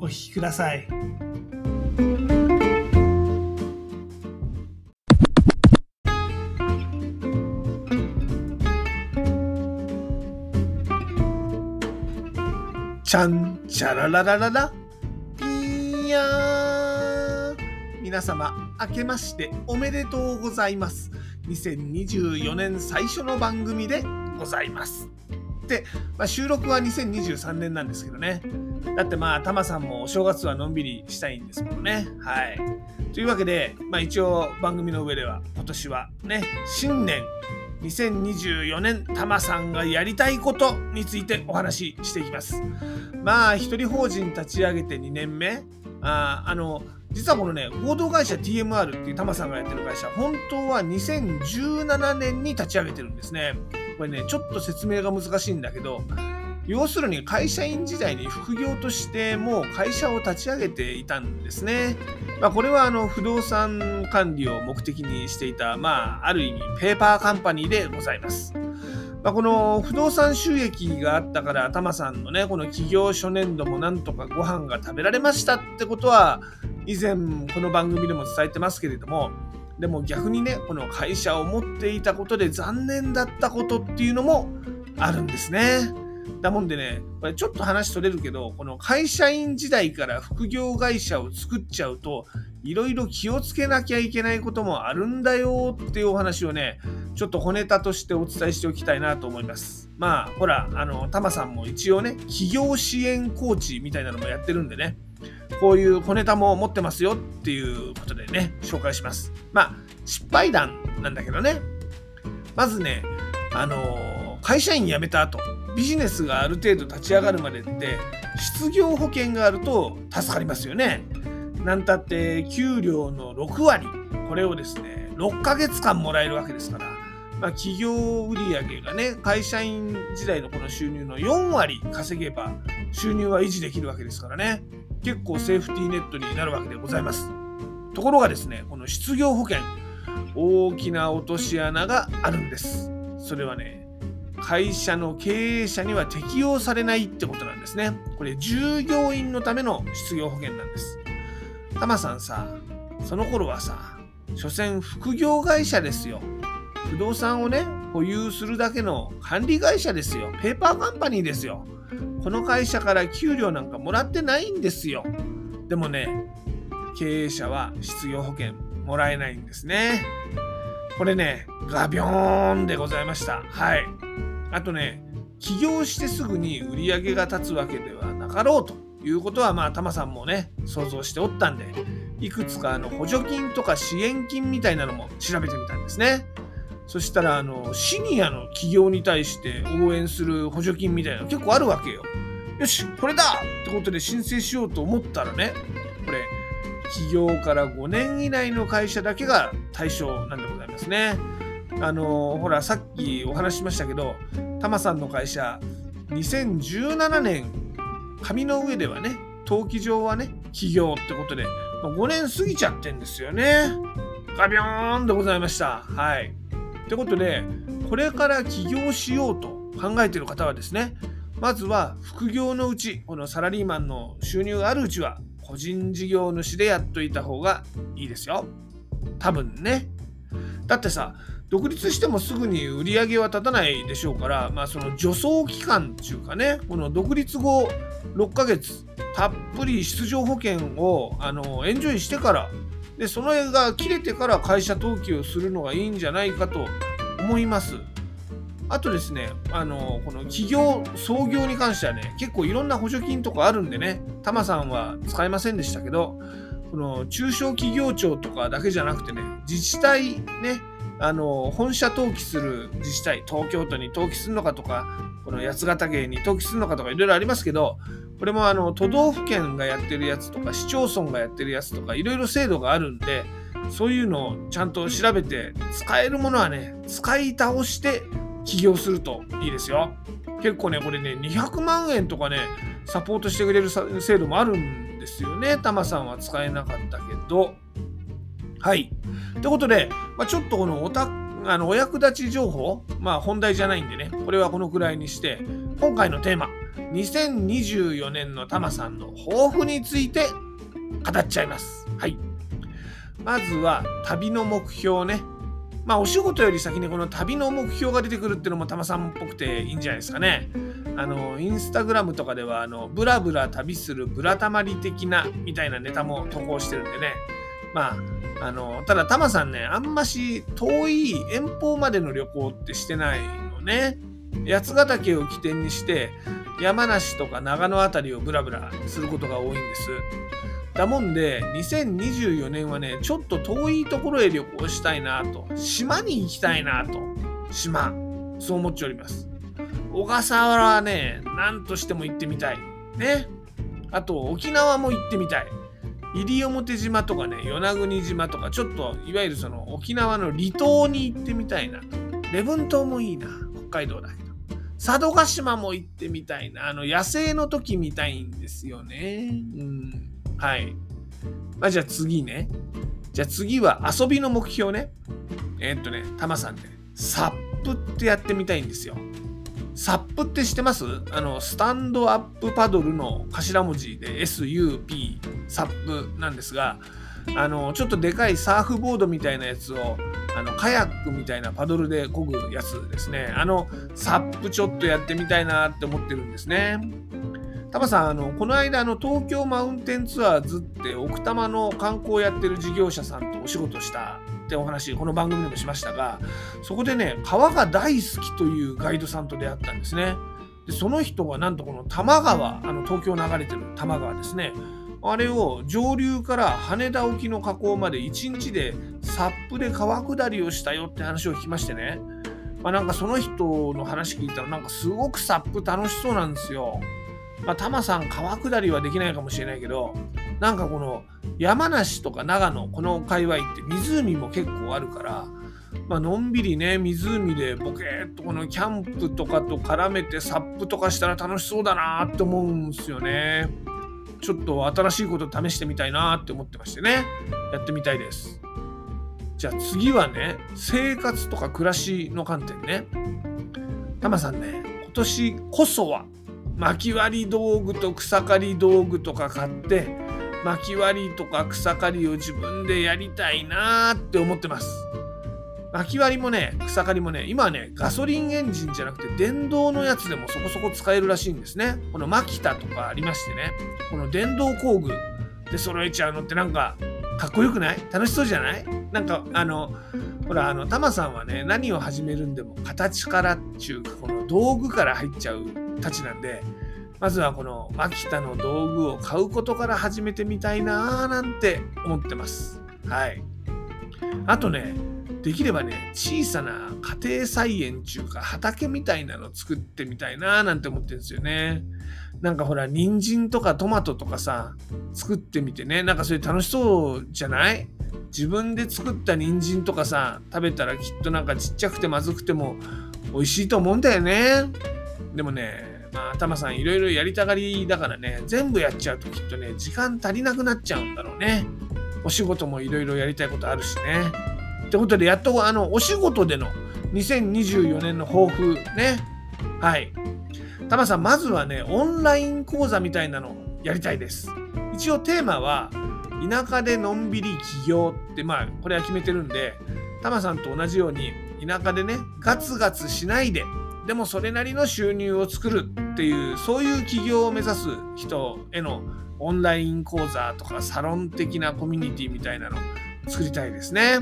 お聞きください。ちゃんちゃらららららピーヤー。皆様明けましておめでとうございます。2024年最初の番組でございます、まあ、収録は2023年なんですけどね。だってまあタマさんもお正月はのんびりしたいんですもんね。はい。というわけで、まあ、一応番組の上では今年はね新年2024年タマさんがやりたいことについてお話ししていきます。まあ一人法人立ち上げて2年目。ああの実はこのね合同会社 TMR っていうタマさんがやってる会社本当は2017年に立ち上げてるんですね。これねちょっと説明が難しいんだけど要するに会社員時代に副業としてもう会社を立ち上げていたんですね。まあ、これはあの不動産管理を目的にしていた、まあ、ある意味ペーパーカンパニーでございます。まあ、この不動産収益があったから、タマさんのね、この企業初年度もなんとかご飯が食べられましたってことは、以前この番組でも伝えてますけれども、でも逆にね、この会社を持っていたことで残念だったことっていうのもあるんですね。だもんでね、これちょっと話取れるけど、この会社員時代から副業会社を作っちゃうと、いろいろ気をつけなきゃいけないこともあるんだよっていうお話をね、ちょっと小ネタとしてお伝えしておきたいなと思います。まあ、ほら、あの、タマさんも一応ね、企業支援コーチみたいなのもやってるんでね、こういう小ネタも持ってますよっていうことでね、紹介します。まあ、失敗談なんだけどね、まずね、あの、会社員辞めた後、ビジネスがある程度立ち上がるまでって失業保険があると助かりますよね。なんたって給料の6割これをですね6ヶ月間もらえるわけですから、まあ、企業売上がね会社員時代のこの収入の4割稼げば収入は維持できるわけですからね結構セーフティーネットになるわけでございます。ところがですねこの失業保険大きな落とし穴があるんです。それはね会社の経営者には適用されないってことなんですね。これ従業員のための失業保険なんです。タマさんさ、その頃はさ、所詮副業会社ですよ。不動産をね、保有するだけの管理会社ですよ。ペーパーカンパニーですよ。この会社から給料なんかもらってないんですよ。でもね、経営者は失業保険もらえないんですね。これね、ガビョーンでございました。はい。あとね、起業してすぐに売り上げが立つわけではなかろうということは、まあ、タマさんもね、想像しておったんで、いくつかあの補助金とか支援金みたいなのも調べてみたんですね。そしたら、あの、シニアの企業に対して応援する補助金みたいなの結構あるわけよ。よし、これだってことで申請しようと思ったらね、これ、起業から5年以内の会社だけが対象なんでございますね。あのほらさっきお話ししましたけどタマさんの会社2017年紙の上ではね登記上はね起業ってことで5年過ぎちゃってんですよねガビョーンでございましたはいってことでこれから起業しようと考えている方はですねまずは副業のうちこのサラリーマンの収入があるうちは個人事業主でやっといた方がいいですよ。多分ね。だってさ独立してもすぐに売り上げは立たないでしょうから、まあ、その助走期間っていうかねこの独立後6ヶ月たっぷり出場保険をあのエンジョイしてからでその絵が切れてから会社登記をするのがいいんじゃないかと思います。あとですね、あのこの企業創業に関してはね結構いろんな補助金とかあるんでねタマさんは使えませんでしたけどこの中小企業庁とかだけじゃなくてね自治体ねあの本社登記する自治体東京都に登記するのかとかこの八ヶ岳に登記するのかとかいろいろありますけどこれもあの都道府県がやってるやつとか市町村がやってるやつとかいろいろ制度があるんでそういうのをちゃんと調べて使えるものはね使い倒して起業するといいですよ。結構ねこれね200万円とかねサポートしてくれる制度もあるんですよね。タマさんは使えなかったけど。はい。ということで、まあ、ちょっとこのおたあのお役立ち情報、まあ本題じゃないんでね、これはこのくらいにして、今回のテーマ、2024年のタマさんの抱負について語っちゃいます。はい。まずは旅の目標ね。まあお仕事より先にこの旅の目標が出てくるっていうのもタマさんっぽくていいんじゃないですかね。あの、インスタグラムとかでは、あの、ブラブラ旅するブラタマリ的なみたいなネタも投稿してるんでね。まあ、あの、ただ、タマさんね、あんまし遠い遠方までの旅行ってしてないのね。八ヶ岳を起点にして、山梨とか長野辺りをブラブラすることが多いんです。だもんで、2024年はね、ちょっと遠いところへ旅行したいなと、島に行きたいなと、島、そう思っております。小笠原はね、何としても行ってみたい。ね。あと、沖縄も行ってみたい。西表島とかね、与那国島とか、ちょっといわゆるその沖縄の離島に行ってみたいなと。礼文島もいいな、北海道だけど。佐渡島も行ってみたいな。あの、野生の時見たいんですよね。うん。はい。まあ、じゃあ次ね。じゃあ次は遊びの目標ね。えー、っとね、タマさんね、サップってやってみたいんですよ。サップって知ってます？あの、スタンドアップパドルの頭文字で SUP、サップなんですが、あの、ちょっとでかいサーフボードみたいなやつを、あの、カヤックみたいなパドルで漕ぐやつですね。あの、サップちょっとやってみたいなって思ってるんですね。タマさん、あの、この間、あの、東京マウンテンツアーズって奥多摩の観光やってる事業者さんとお仕事したってお話、この番組でもしましたが、そこでね、川が大好きというガイドさんと出会ったんですね。でその人はなんとこの多摩川、あの東京流れてる多摩川ですね。あれを上流から羽田沖の河口まで1日でサップで川下りをしたよって話を聞きましてね。まあ、なんかその人の話聞いたらなんかすごくサップ楽しそうなんですよ。まあ、タマさん川下りはできないかもしれないけど、なんかこの山梨とか長野、この界隈って湖も結構あるから、まあのんびりね、湖でボケーっとこのキャンプとかと絡めてサップとかしたら楽しそうだなって思うんすよね。ちょっと新しいこと試してみたいなって思ってましてね。やってみたいです。じゃあ次はね、生活とか暮らしの観点ね。タマさんね、今年こそは薪割り道具と草刈り道具とか買って薪割りとか草刈りを自分でやりたいなーって思ってます。薪割りもね草刈りもね今はねガソリンエンジンじゃなくて電動のやつでもそこそこ使えるらしいんですね。このマキタとかありましてね。この電動工具で揃えちゃうのってなんかかっこよくない？楽しそうじゃない？なんかあのほらあのタマさんはね何を始めるんでも形からっちゅうかこの道具から入っちゃうたちなんでまずはこのマキタの道具を買うことから始めてみたいなーなんて思ってます。はい。あとねできればね小さな家庭菜園中か畑みたいなの作ってみたいなーなんて思ってるんですよね。なんかほら人参とかトマトとかさ作ってみてね。なんかそれ楽しそうじゃない？自分で作った人参とかさ食べたらきっとなんかちっちゃくてまずくても美味しいと思うんだよね。でもねまあタマさんいろいろやりたがりだからね全部やっちゃうときっとね時間足りなくなっちゃうんだろうね。お仕事もいろいろやりたいことあるしね。ってことでやっとあのお仕事での2024年の抱負ね。はい。タマさんまずはねオンライン講座みたいなのやりたいです。一応テーマは田舎でのんびり起業ってまあこれは決めてるんでタマさんと同じように田舎でねガツガツしないででもそれなりの収入を作るっていうそういう起業を目指す人へのオンライン講座とかサロン的なコミュニティみたいなの作りたいですね。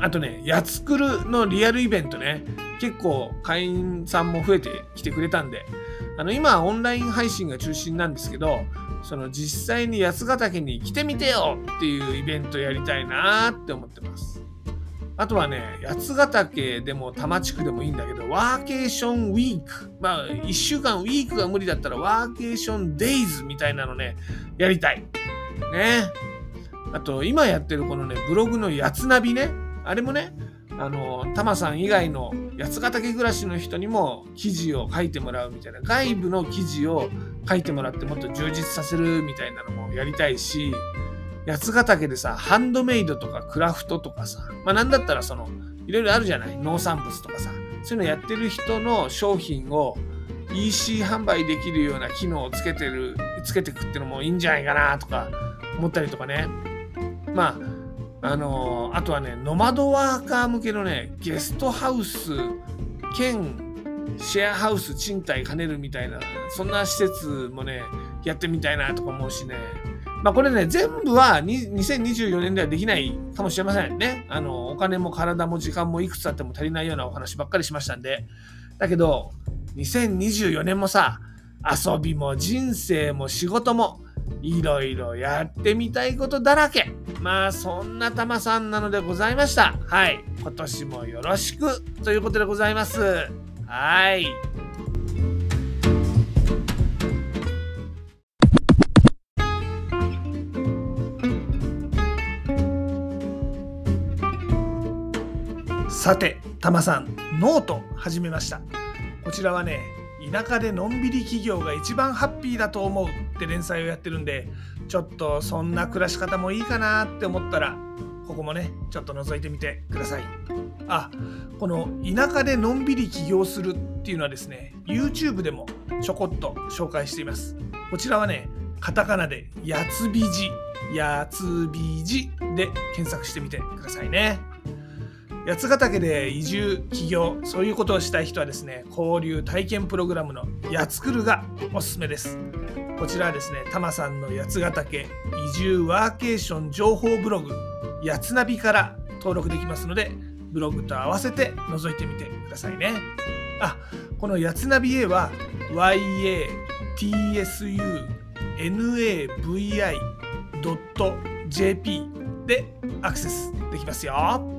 あとね、やつくるのリアルイベントね、結構会員さんも増えてきてくれたんで、あの今はオンライン配信が中心なんですけど、その実際に八ヶ岳に来てみてよっていうイベントやりたいなって思ってます。あとはね、八ヶ岳でも多摩地区でもいいんだけど、ワーケーションウィーク。まあ、1週間ウィークが無理だったら、ワーケーションデイズみたいなのね、やりたい。ね。あと、今やってるこのね、ブログのやつナビね。あれもね、あの、タマさん以外の八ヶ岳暮らしの人にも記事を書いてもらうみたいな、外部の記事を書いてもらってもっと充実させるみたいなのもやりたいし、八ヶ岳でさ、ハンドメイドとかクラフトとかさ、まあなんだったらその、いろいろあるじゃない？農産物とかさ、そういうのやってる人の商品を EC 販売できるような機能をつけてる、つけてくっていうのもいいんじゃないかなとか思ったりとかね。まあ、あのー、あとはね、ノマドワーカー向けのね、ゲストハウス兼シェアハウス賃貸兼ねるみたいな、そんな施設もね、やってみたいなとか思うしね。まあこれね、全部は2024年ではできないかもしれませんね。あの、お金も体も時間もいくつあっても足りないようなお話ばっかりしましたんで。だけど、2024年もさ、遊びも人生も仕事もいろいろやってみたいことだらけ。まあそんなたまさんなのでございました。はい。今年もよろしくということでございます。はい。さて、たまさん、ノート始めました。こちらはね、田舎でのんびり企業が一番ハッピーだと思うって連載をやってるんで、ちょっとそんな暮らし方もいいかなって思ったら、ここもね、ちょっと覗いてみてください。あ、この田舎でのんびり起業するっていうのはですね、YouTube でもちょこっと紹介しています。こちらはね、カタカナでやつびじ、やつびじで検索してみてくださいね。八ヶ岳で移住起業そういうことをしたい人はですね交流体験プログラムのやつくるがおすすめですこちらはですねタマさんの八ヶ岳移住ワーケーション情報ブログやつナビから登録できますのでブログと合わせて覗いてみてくださいねあこのやつナビ A は yatsunavi.jp でアクセスできますよ。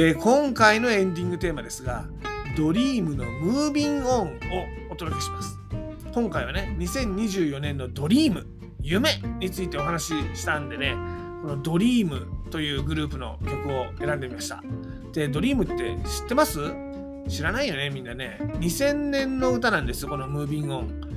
で今回のエンディングテーマですが「ドリームのムービンオン」をお届けします今回はね2024年のドリーム夢についてお話ししたんでねこのドリームというグループの曲を選んでみましたでドリームって知ってます？知らないよね、みんなね。2000年の歌なんですよ、このムービングオン。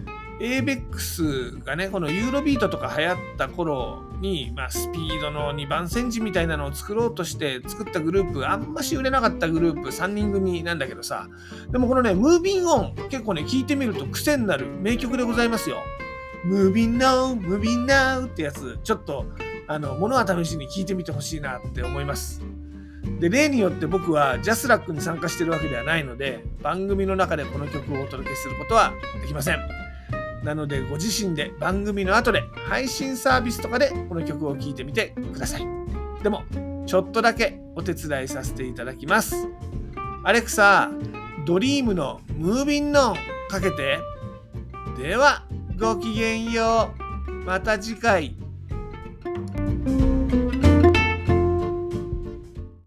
ABEX がね、このユーロビートとか流行った頃に、まあ、スピードの2番煎じみたいなのを作ろうとして作ったグループ、あんまし売れなかったグループ3人組なんだけどさ、でもこのね、ムービンオン、結構ね、聴いてみると癖になる名曲でございますよ。ムービンナウ、ムービンナウってやつ、ちょっと、あの、物は試しに聴いてみてほしいなって思います。で例によって僕はジャスラックに参加してるわけではないので番組の中でこの曲をお届けすることはできませんなのでご自身で番組の後で配信サービスとかでこの曲を聴いてみてください。でもちょっとだけお手伝いさせていただきます。アレクサドリームのムービンノンかけて。ではごきげんよう。また次回。